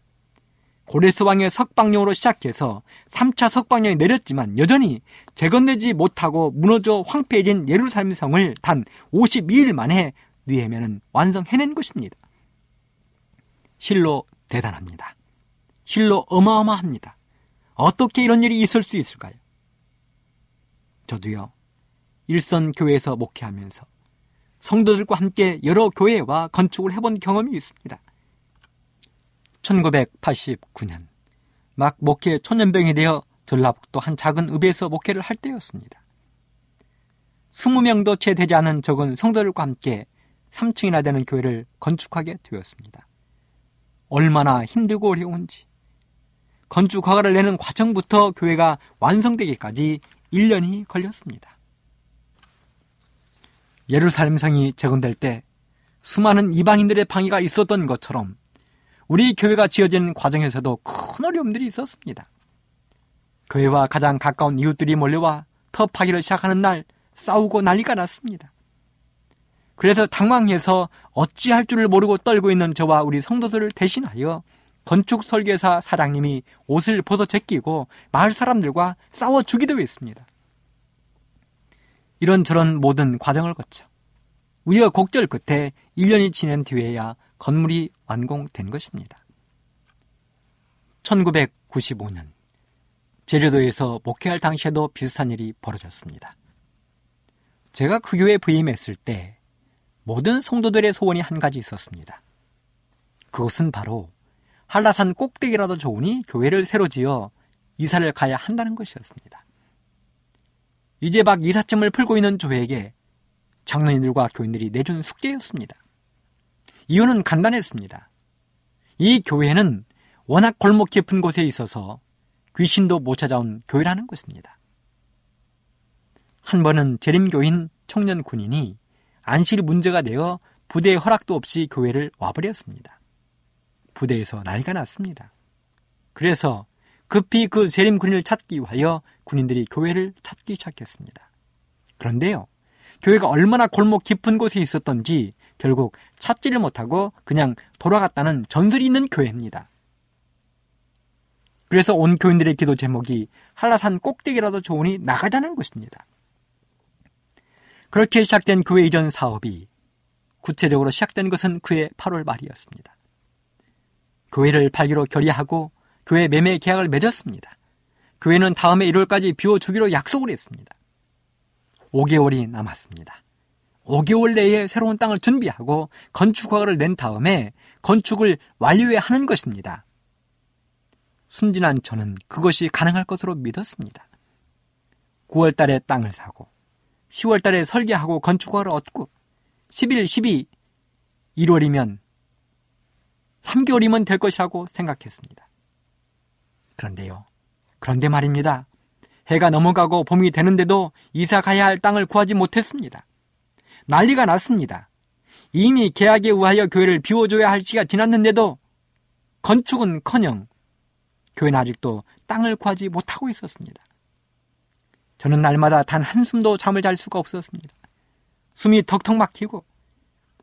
S3: 고레스 왕의 석방령으로 시작해서 3차 석방령이 내렸지만 여전히 재건되지 못하고 무너져 황폐해진 예루살렘 성을 단 52일 만에 느헤면은 완성해낸 것입니다. 실로 대단합니다. 실로 어마어마합니다. 어떻게 이런 일이 있을 수 있을까요? 저도요, 일선 교회에서 목회하면서 성도들과 함께 여러 교회와 건축을 해본 경험이 있습니다. 1989년, 막 목회 초년병이 되어 전라북도 한 작은 읍에서 목회를 할 때였습니다. 20명도 채 되지 않은 적은 성도들과 함께 3층이나 되는 교회를 건축하게 되었습니다. 얼마나 힘들고 어려운지, 건축 허가를 내는 과정부터 교회가 완성되기까지 1년이 걸렸습니다. 예루살렘 성이 재건될 때 수많은 이방인들의 방해가 있었던 것처럼 우리 교회가 지어지는 과정에서도 큰 어려움들이 있었습니다. 교회와 가장 가까운 이웃들이 몰려와 터파기를 시작하는 날 싸우고 난리가 났습니다. 그래서 당황해서 어찌할 줄을 모르고 떨고 있는 저와 우리 성도들을 대신하여 건축 설계사 사장님이 옷을 벗어 제끼고 마을 사람들과 싸워 주기도 했습니다. 이런저런 모든 과정을 거쳐 우여곡절 끝에 1년이 지난 뒤에야 건물이 완공된 것입니다. 1995년 제주도에서 목회할 당시에도 비슷한 일이 벌어졌습니다. 제가 그 교회에 부임했을 때 모든 성도들의 소원이 한 가지 있었습니다. 그것은 바로 한라산 꼭대기라도 좋으니 교회를 새로 지어 이사를 가야 한다는 것이었습니다. 이제 막 이삿짐을 풀고 있는 조에게 장로님들과 교인들이 내준 숙제였습니다. 이유는 간단했습니다. 이 교회는 워낙 골목 깊은 곳에 있어서 귀신도 못 찾아온 교회라는 것입니다. 한 번은 재림교인 청년 군인이 안실 문제가 되어 부대에 허락도 없이 교회를 와버렸습니다. 부대에서 난리가 났습니다. 그래서 급히 그 재림 군인을 찾기 위하여 군인들이 교회를 찾기 시작했습니다. 그런데요, 교회가 얼마나 골목 깊은 곳에 있었던지 결국 찾지를 못하고 그냥 돌아갔다는 전설이 있는 교회입니다. 그래서 온 교인들의 기도 제목이 한라산 꼭대기라도 좋으니 나가자는 것입니다. 그렇게 시작된 교회 이전 사업이 구체적으로 시작된 것은 그해 8월 말이었습니다. 교회를 팔기로 결의하고 교회 매매 계약을 맺었습니다. 교회는 다음해 1월까지 비워주기로 약속을 했습니다. 5개월이 남았습니다. 5개월 내에 새로운 땅을 준비하고 건축 허가를 낸 다음에 건축을 완료해야 하는 것입니다. 순진한 저는 그것이 가능할 것으로 믿었습니다. 9월 달에 땅을 사고 10월 달에 설계하고 건축 허가를 얻고 11, 12, 1월이면 3개월이면 될 것이라고 생각했습니다. 그런데요. 그런데 말입니다. 해가 넘어가고 봄이 되는데도 이사 가야 할 땅을 구하지 못했습니다. 난리가 났습니다. 이미 계약에 의하여 교회를 비워줘야 할 시가 지났는데도 건축은 커녕 교회는 아직도 땅을 구하지 못하고 있었습니다. 저는 날마다 단 한숨도 잠을 잘 수가 없었습니다. 숨이 턱턱 막히고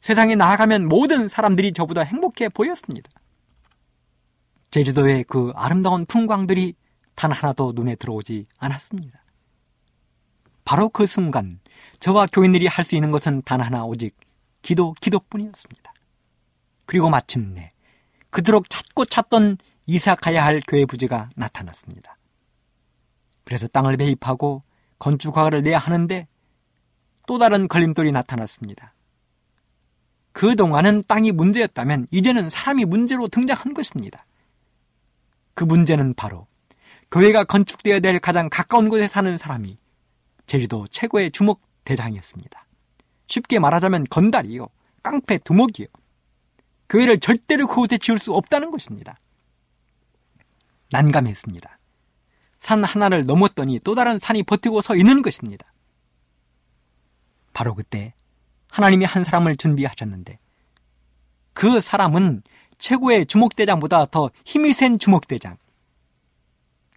S3: 세상에 나아가면 모든 사람들이 저보다 행복해 보였습니다. 제주도의 그 아름다운 풍광들이 단 하나도 눈에 들어오지 않았습니다. 바로 그 순간 저와 교인들이 할 수 있는 것은 단 하나 오직 기도, 기도뿐이었습니다. 그리고 마침내 그토록 찾고 찾던 이사 가야 할 교회 부지가 나타났습니다. 그래서 땅을 매입하고 건축 허가를 내야 하는데 또 다른 걸림돌이 나타났습니다. 그동안은 땅이 문제였다면 이제는 사람이 문제로 등장한 것입니다. 그 문제는 바로 교회가 건축되어야 될 가장 가까운 곳에 사는 사람이 제주도 최고의 주목 대장이었습니다. 쉽게 말하자면 건달이요. 깡패 두목이요. 교회를 절대로 그곳에 지을 수 없다는 것입니다. 난감했습니다. 산 하나를 넘었더니 또 다른 산이 버티고 서 있는 것입니다. 바로 그때 하나님이 한 사람을 준비하셨는데 그 사람은 최고의 주목대장보다 더 힘이 센 주목대장.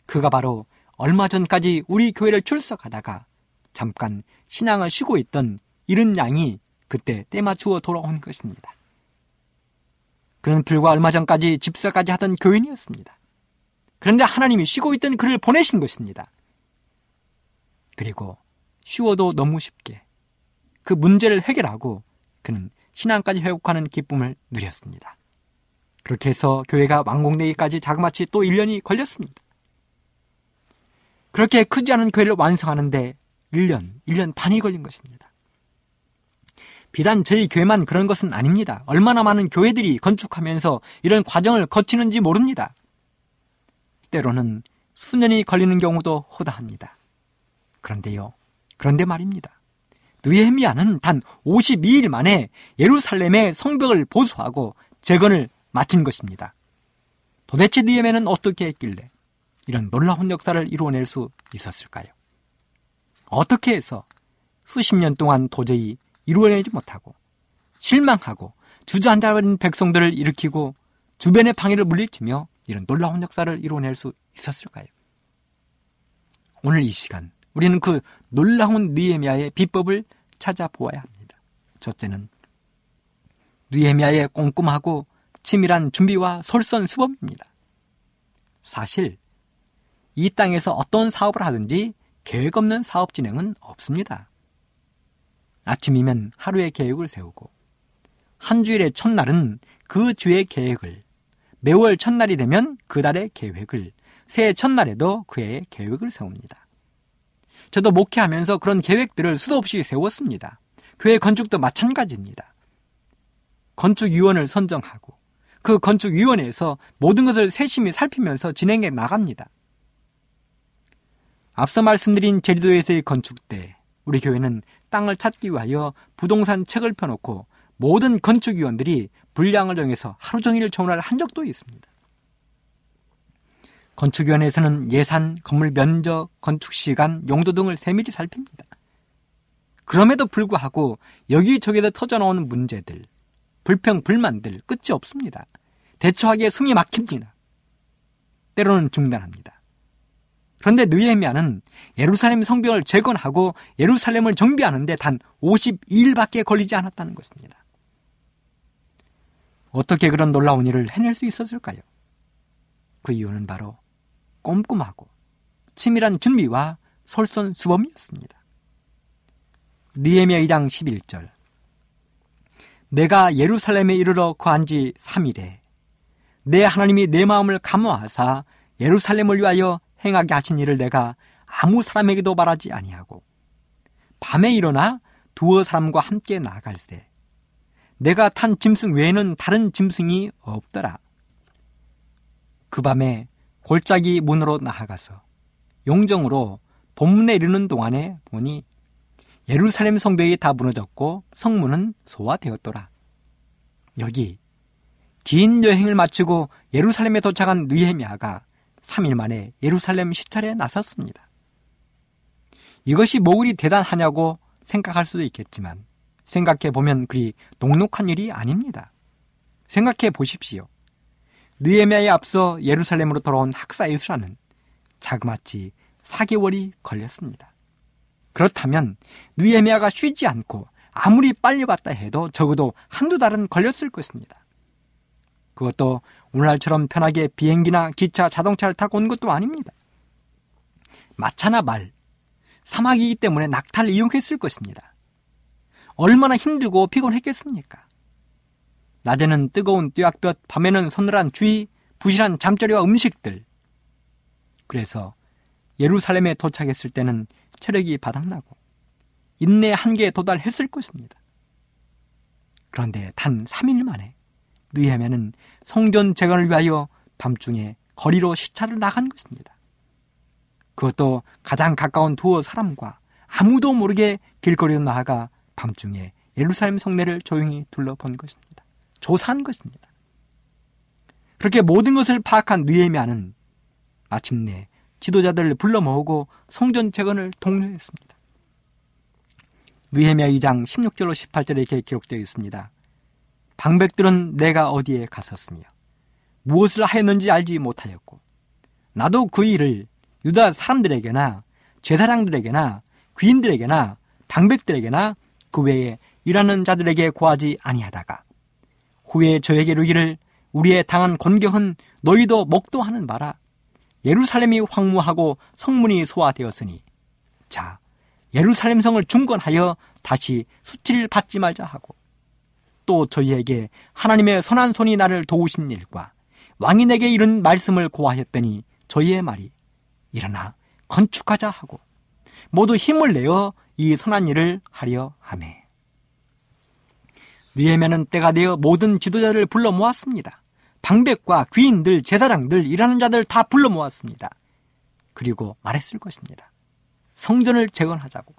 S3: 그가 바로 얼마 전까지 우리 교회를 출석하다가 잠깐 신앙을 쉬고 있던 이른 양이 그때 때맞추어 돌아온 것입니다. 그는 불과 얼마 전까지 집사까지 하던 교인이었습니다. 그런데 하나님이 쉬고 있던 그를 보내신 것입니다. 그리고 쉬워도 너무 쉽게 그 문제를 해결하고 그는 신앙까지 회복하는 기쁨을 누렸습니다. 그렇게 해서 교회가 완공되기까지 자그마치 또 1년이 걸렸습니다. 그렇게 크지 않은 교회를 완성하는데 1년, 1년 반이 걸린 것입니다. 비단 저희 교회만 그런 것은 아닙니다. 얼마나 많은 교회들이 건축하면서 이런 과정을 거치는지 모릅니다. 때로는 수년이 걸리는 경우도 허다합니다. 그런데요. 그런데 말입니다. 느헤미야는 단 52일 만에 예루살렘의 성벽을 보수하고 재건을 마친 것입니다. 도대체 느헤미야는 어떻게 했길래 이런 놀라운 역사를 이루어낼 수 있었을까요? 어떻게 해서 수십 년 동안 도저히 이루어내지 못하고 실망하고 주저앉아버린 백성들을 일으키고 주변의 방해를 물리치며 이런 놀라운 역사를 이루어낼 수 있었을까요? 오늘 이 시간 우리는 그 놀라운 느헤미야의 비법을 찾아보아야 합니다. 첫째는 느헤미야의 꼼꼼하고 치밀한 준비와 솔선수범입니다. 사실 이 땅에서 어떤 사업을 하든지 계획 없는 사업 진행은 없습니다. 아침이면 하루의 계획을 세우고 한 주일의 첫날은 그 주의 계획을 매월 첫날이 되면 그 달의 계획을 새해 첫날에도 그의 계획을 세웁니다. 저도 목회하면서 그런 계획들을 수도 없이 세웠습니다. 교회 건축도 마찬가지입니다. 건축위원을 선정하고 그 건축위원회에서 모든 것을 세심히 살피면서 진행해 나갑니다. 앞서 말씀드린 제주도에서의 건축 때 우리 교회는 땅을 찾기 위하여 부동산 책을 펴놓고 모든 건축위원들이 분량을 정해서 하루 종일 전화를 한 적도 있습니다. 건축위원회에서는 예산, 건물 면적, 건축 시간, 용도 등을 세밀히 살핍니다. 그럼에도 불구하고 여기저기서 터져나오는 문제들, 불평, 불만들 끝이 없습니다. 대처하기에 숨이 막힙니다. 때로는 중단합니다. 그런데 느헤미야는 예루살렘 성벽을 재건하고 예루살렘을 정비하는데 단 52일밖에 걸리지 않았다는 것입니다. 어떻게 그런 놀라운 일을 해낼 수 있었을까요? 그 이유는 바로 꼼꼼하고 치밀한 준비와 솔선수범이었습니다. 니에미야 2장 11절 내가 예루살렘에 이르러 거한 지 3일에 내 하나님이 내 마음을 감화하사 예루살렘을 위하여 행하게 하신 일을 내가 아무 사람에게도 말하지 아니하고 밤에 일어나 두어 사람과 함께 나갈세 내가 탄 짐승 외에는 다른 짐승이 없더라. 그 밤에 골짜기 문으로 나아가서 용정으로 본문에 이르는 동안에 보니 예루살렘 성벽이 다 무너졌고 성문은 소화되었더라. 여기 긴 여행을 마치고 예루살렘에 도착한 느헤미야가 3일 만에 예루살렘 시찰에 나섰습니다. 이것이 뭐 그리 대단하냐고 생각할 수도 있겠지만 생각해 보면 그리 녹록한 일이 아닙니다. 생각해 보십시오. 느헤미야에 앞서 예루살렘으로 돌아온 학사 에스라는 자그마치 4개월이 걸렸습니다. 그렇다면 느헤미야가 쉬지 않고 아무리 빨리 왔다 해도 적어도 한두 달은 걸렸을 것입니다. 그것도 오늘날처럼 편하게 비행기나 기차, 자동차를 타고 온 것도 아닙니다. 마차나 말, 사막이기 때문에 낙타를 이용했을 것입니다. 얼마나 힘들고 피곤했겠습니까? 낮에는 뜨거운 뙤약볕, 밤에는 서늘한 주의, 부실한 잠자리와 음식들. 그래서 예루살렘에 도착했을 때는 체력이 바닥나고 인내 한계에 도달했을 것입니다. 그런데 단 3일 만에 느헤미야는 성전 재건을 위하여 밤중에 거리로 시차를 나간 것입니다. 그것도 가장 가까운 두어 사람과 아무도 모르게 길거리로 나아가 밤중에 예루살렘 성내를 조용히 둘러본 것입니다. 조사한 것입니다. 그렇게 모든 것을 파악한 느헤미야는 마침내 지도자들을 불러 모으고 성전 재건을 독려했습니다. 느헤미야 2장 16절로 18절에 이렇게 기록되어 있습니다. 방백들은 내가 어디에 갔었으며 무엇을 하였는지 알지 못하였고 나도 그 일을 유다 사람들에게나 제사장들에게나 귀인들에게나 방백들에게나 그 외에 일하는 자들에게 고하지 아니하다가 후에 저에게 이르기를 우리의 당한 곤경은 너희도 목도하는 바라. 예루살렘이 황무하고 성문이 소화되었으니. 자 예루살렘 성을 중건하여 다시 수치를 받지 말자 하고. 또 저희에게 하나님의 선한 손이 나를 도우신 일과 왕인에게 이른 말씀을 고하였더니 저희의 말이 일어나 건축하자 하고 모두 힘을 내어 이 선한 일을 하려 하매 느헤미야는 때가 되어 모든 지도자를 불러 모았습니다. 방백과 귀인들, 제사장들, 일하는 자들 다 불러 모았습니다. 그리고 말했을 것입니다. 성전을 재건하자고.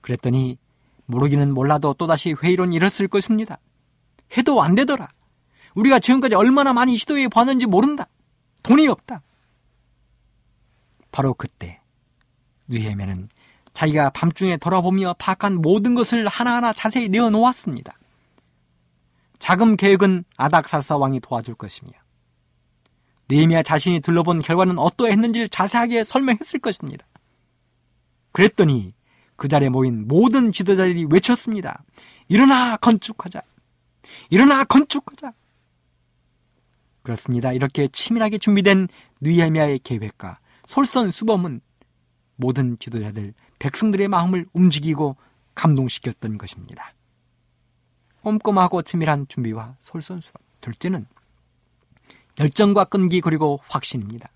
S3: 그랬더니 모르기는 몰라도 또다시 회의론 일었을 것입니다. 해도 안 되더라. 우리가 지금까지 얼마나 많이 시도해 봤는지 모른다. 돈이 없다. 바로 그때 느헤미야는 자기가 밤중에 돌아보며 파악한 모든 것을 하나하나 자세히 내어놓았습니다. 자금 계획은 아닥사사 왕이 도와줄 것이며 느헤미야 자신이 둘러본 결과는 어떠했는지를 자세하게 설명했을 것입니다. 그랬더니 그 자리에 모인 모든 지도자들이 외쳤습니다. 일어나 건축하자. 일어나 건축하자. 그렇습니다. 이렇게 치밀하게 준비된 느헤미야의 계획과 솔선수범은 모든 지도자들, 백성들의 마음을 움직이고 감동시켰던 것입니다. 꼼꼼하고 치밀한 준비와 솔선수범. 둘째는 열정과 끈기 그리고 확신입니다.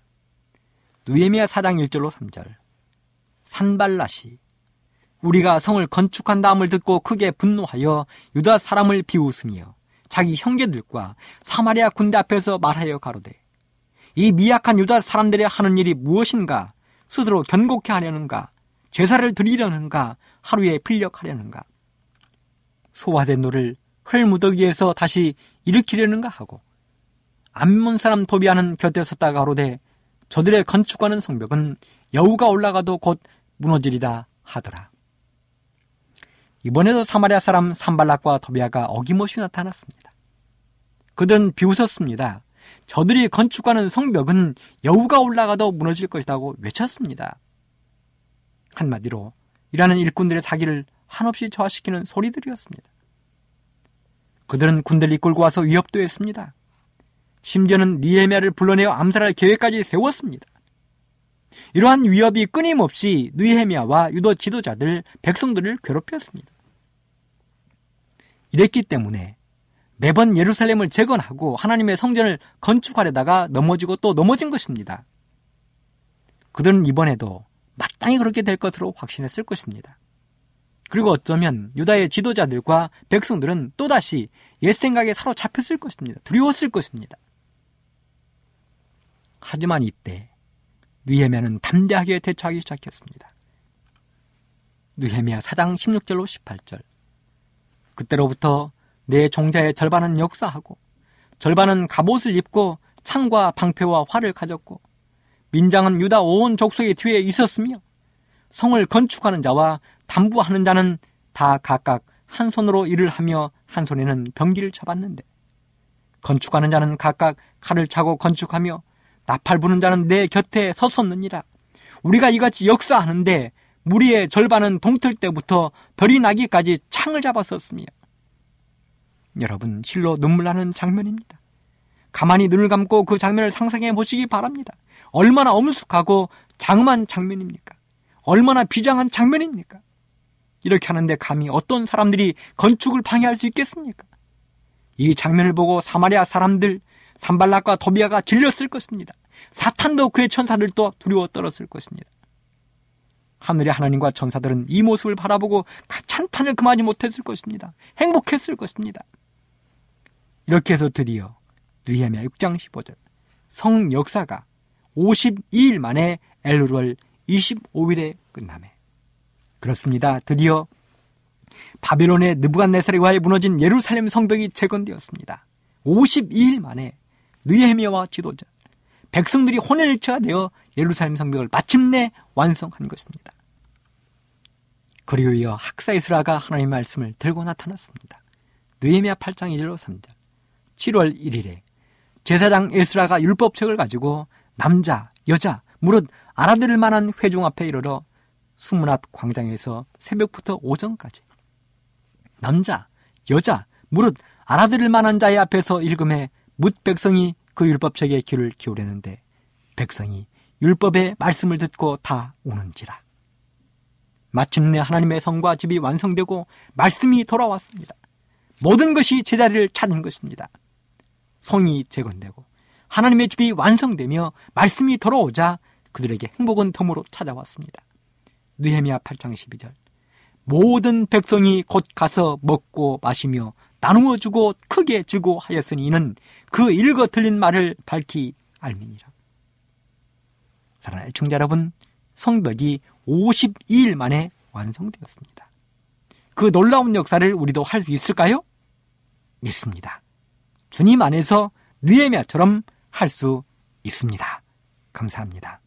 S3: 느헤미야 4장 1절로 3절. 산발랏이 우리가 성을 건축한다 함을 듣고 크게 분노하여 유다 사람을 비웃으며 자기 형제들과 사마리아 군대 앞에서 말하여 가로되 이 미약한 유다 사람들의 하는 일이 무엇인가 스스로 견고케 하려는가 제사를 드리려는가 하루에 필역하려는가 소화된 돌을 흙무더기에서 다시 일으키려는가 하고 암몬 사람 도비아는 곁에 섰다가 가로되 저들의 건축하는 성벽은 여우가 올라가도 곧 무너지리라 하더라. 이번에도 사마리아 사람 산발락과 토비아가 어김없이 나타났습니다. 그들은 비웃었습니다. 저들이 건축하는 성벽은 여우가 올라가도 무너질 것이라고 외쳤습니다. 한마디로 일하는 일꾼들의 사기를 한없이 저하시키는 소리들이었습니다. 그들은 군대를 이끌고 와서 위협도 했습니다. 심지어는 니에미아를 불러내어 암살할 계획까지 세웠습니다. 이러한 위협이 끊임없이 느헤미야와 유도 지도자들, 백성들을 괴롭혔습니다. 이랬기 때문에 매번 예루살렘을 재건하고 하나님의 성전을 건축하려다가 넘어지고 또 넘어진 것입니다. 그들은 이번에도 마땅히 그렇게 될 것으로 확신했을 것입니다. 그리고 어쩌면 유다의 지도자들과 백성들은 또다시 옛 생각에 사로잡혔을 것입니다. 두려웠을 것입니다. 하지만 이때 느헤미야는 담대하게 대처하기 시작했습니다. 느헤미야 4장 16절로 18절 그때로부터 내 종자의 절반은 역사하고 절반은 갑옷을 입고 창과 방패와 활을 가졌고 민장은 유다 온 족속의 뒤에 있었으며 성을 건축하는 자와 담부하는 자는 다 각각 한 손으로 일을 하며 한 손에는 병기를 잡았는데 건축하는 자는 각각 칼을 차고 건축하며 나팔 부는 자는 내 곁에 섰었느니라. 우리가 이같이 역사하는데 무리의 절반은 동틀 때부터 별이 나기까지 창을 잡았었으며 여러분 실로 눈물 나는 장면입니다. 가만히 눈을 감고 그 장면을 상상해 보시기 바랍니다. 얼마나 엄숙하고 장만 장면입니까? 얼마나 비장한 장면입니까? 이렇게 하는데 감히 어떤 사람들이 건축을 방해할 수 있겠습니까? 이 장면을 보고 사마리아 사람들 산발락과 도비아가 질렸을 것입니다. 사탄도 그의 천사들도 두려워 떨었을 것입니다. 하늘의 하나님과 천사들은 이 모습을 바라보고 찬탄을 그만이 못했을 것입니다. 행복했을 것입니다. 이렇게 해서 드디어 느헤미야 6장 15절 성 역사가 52일 만에 엘루월 25일에 끝남에 그렇습니다. 드디어 바벨론의 느부갓네살에 의하여 무너진 예루살렘 성벽이 재건되었습니다. 52일 만에 느헤미야와 지도자 백성들이 혼연일체가 되어 예루살렘 성벽을 마침내 완성한 것입니다. 그리고 이어 학사 이스라가 하나님의 말씀을 들고 나타났습니다. 느헤미야 8장 2절로 3절 7월 1일에 제사장 에스라가 율법책을 가지고 남자, 여자, 무릇 알아들을 만한 회중 앞에 이르러 수문 앞 광장에서 새벽부터 오전까지 남자, 여자, 무릇 알아들을 만한 자의 앞에서 읽음에 묻 백성이 그 율법책에 귀를 기울였는데 백성이 율법의 말씀을 듣고 다 우는지라. 마침내 하나님의 성과 집이 완성되고 말씀이 돌아왔습니다. 모든 것이 제자리를 찾은 것입니다. 성이 재건되고 하나님의 집이 완성되며 말씀이 돌아오자 그들에게 행복은 덤으로 찾아왔습니다. 느헤미야 8장 12절 모든 백성이 곧 가서 먹고 마시며 나누어 주고 크게 주고 하였으니 이는 그 읽어 들린 말을 밝히 알미니라. 사랑하는 청자 여러분, 성벽이 52일 만에 완성되었습니다. 그 놀라운 역사를 우리도 할 수 있을까요? 믿습니다. 주님 안에서 느에미아처럼 할 수 있습니다. 감사합니다.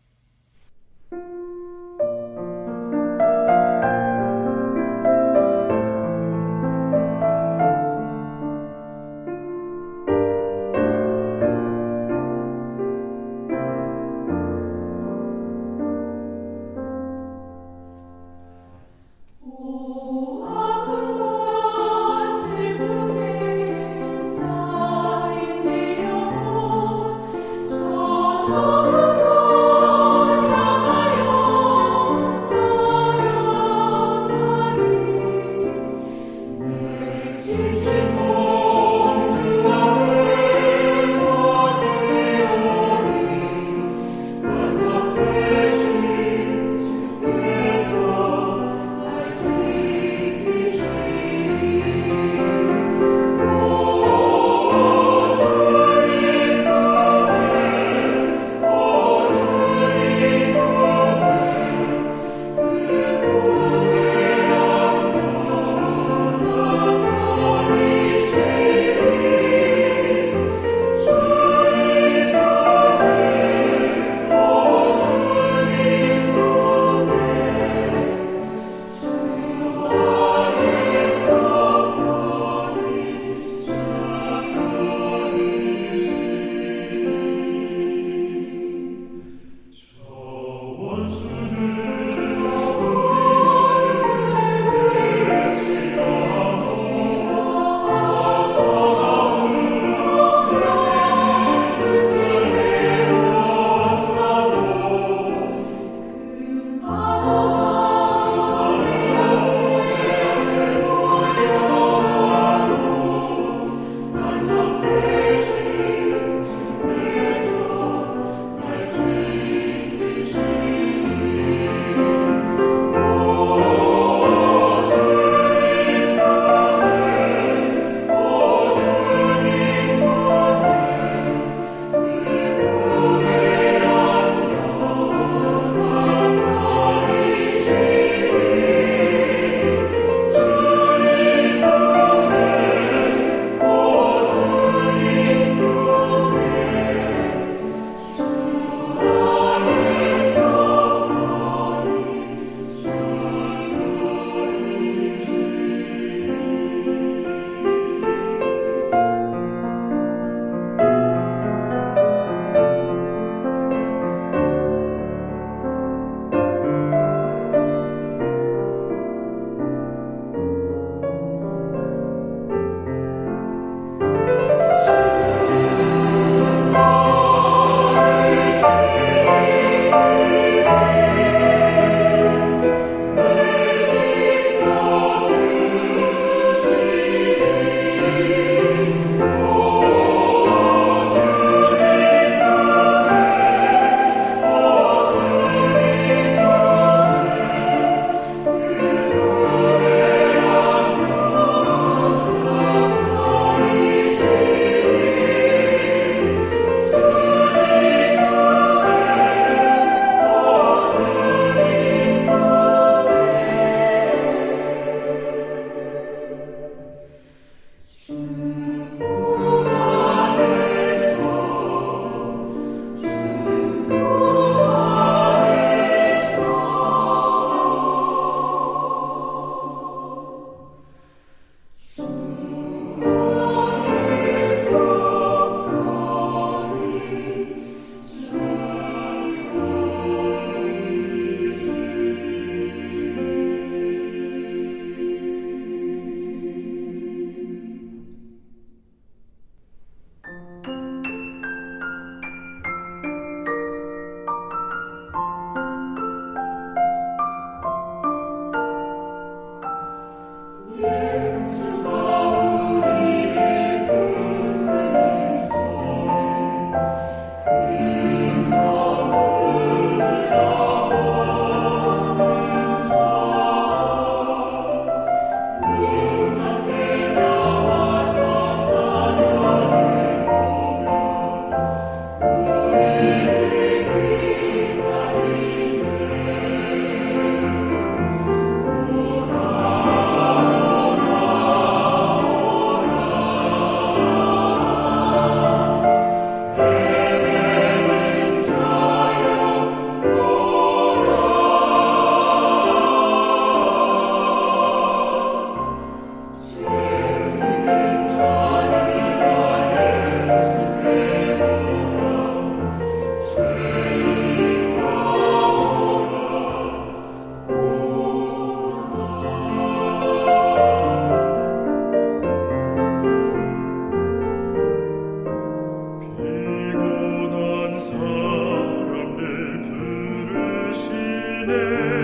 S1: bene